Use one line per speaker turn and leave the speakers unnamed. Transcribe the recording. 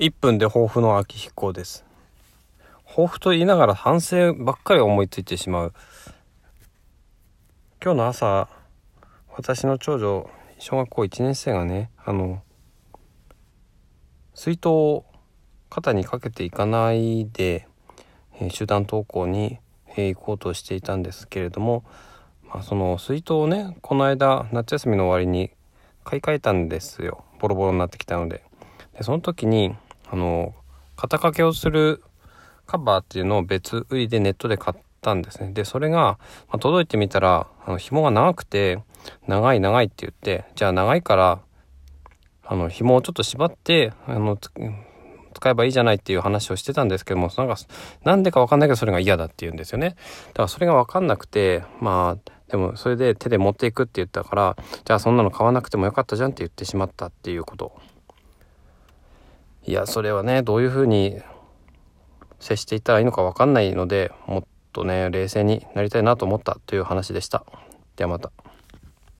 1分で抱負の秋彦です。抱負と言いながら反省ばっかり思いついてしまう。今日の朝私の長女小学校1年生がねあの水筒を肩にかけていかないで、えー、集団登校に、えー、行こうとしていたんですけれども、まあ、その水筒をねこの間夏休みの終わりに買い替えたんですよ。ボロボロになってきたので。でその時にあの肩掛けをするカバーっていうのを別売りでネットで買ったんですね。でそれが、まあ、届いてみたらあの紐が長くて長い長いって言ってじゃあ長いからあの紐をちょっと縛ってあの使えばいいじゃないっていう話をしてたんですけどもなんかなんでか分かんないけどそれが嫌だって言うんですよね。だからそれが分かんなくてまあでもそれで手で持っていくって言ったからじゃあそんなの買わなくてもよかったじゃんって言ってしまったっていうこと。いやそれはねどういうふうに接していったらいいのか分かんないのでもっとね冷静になりたいなと思ったという話でしたではまた。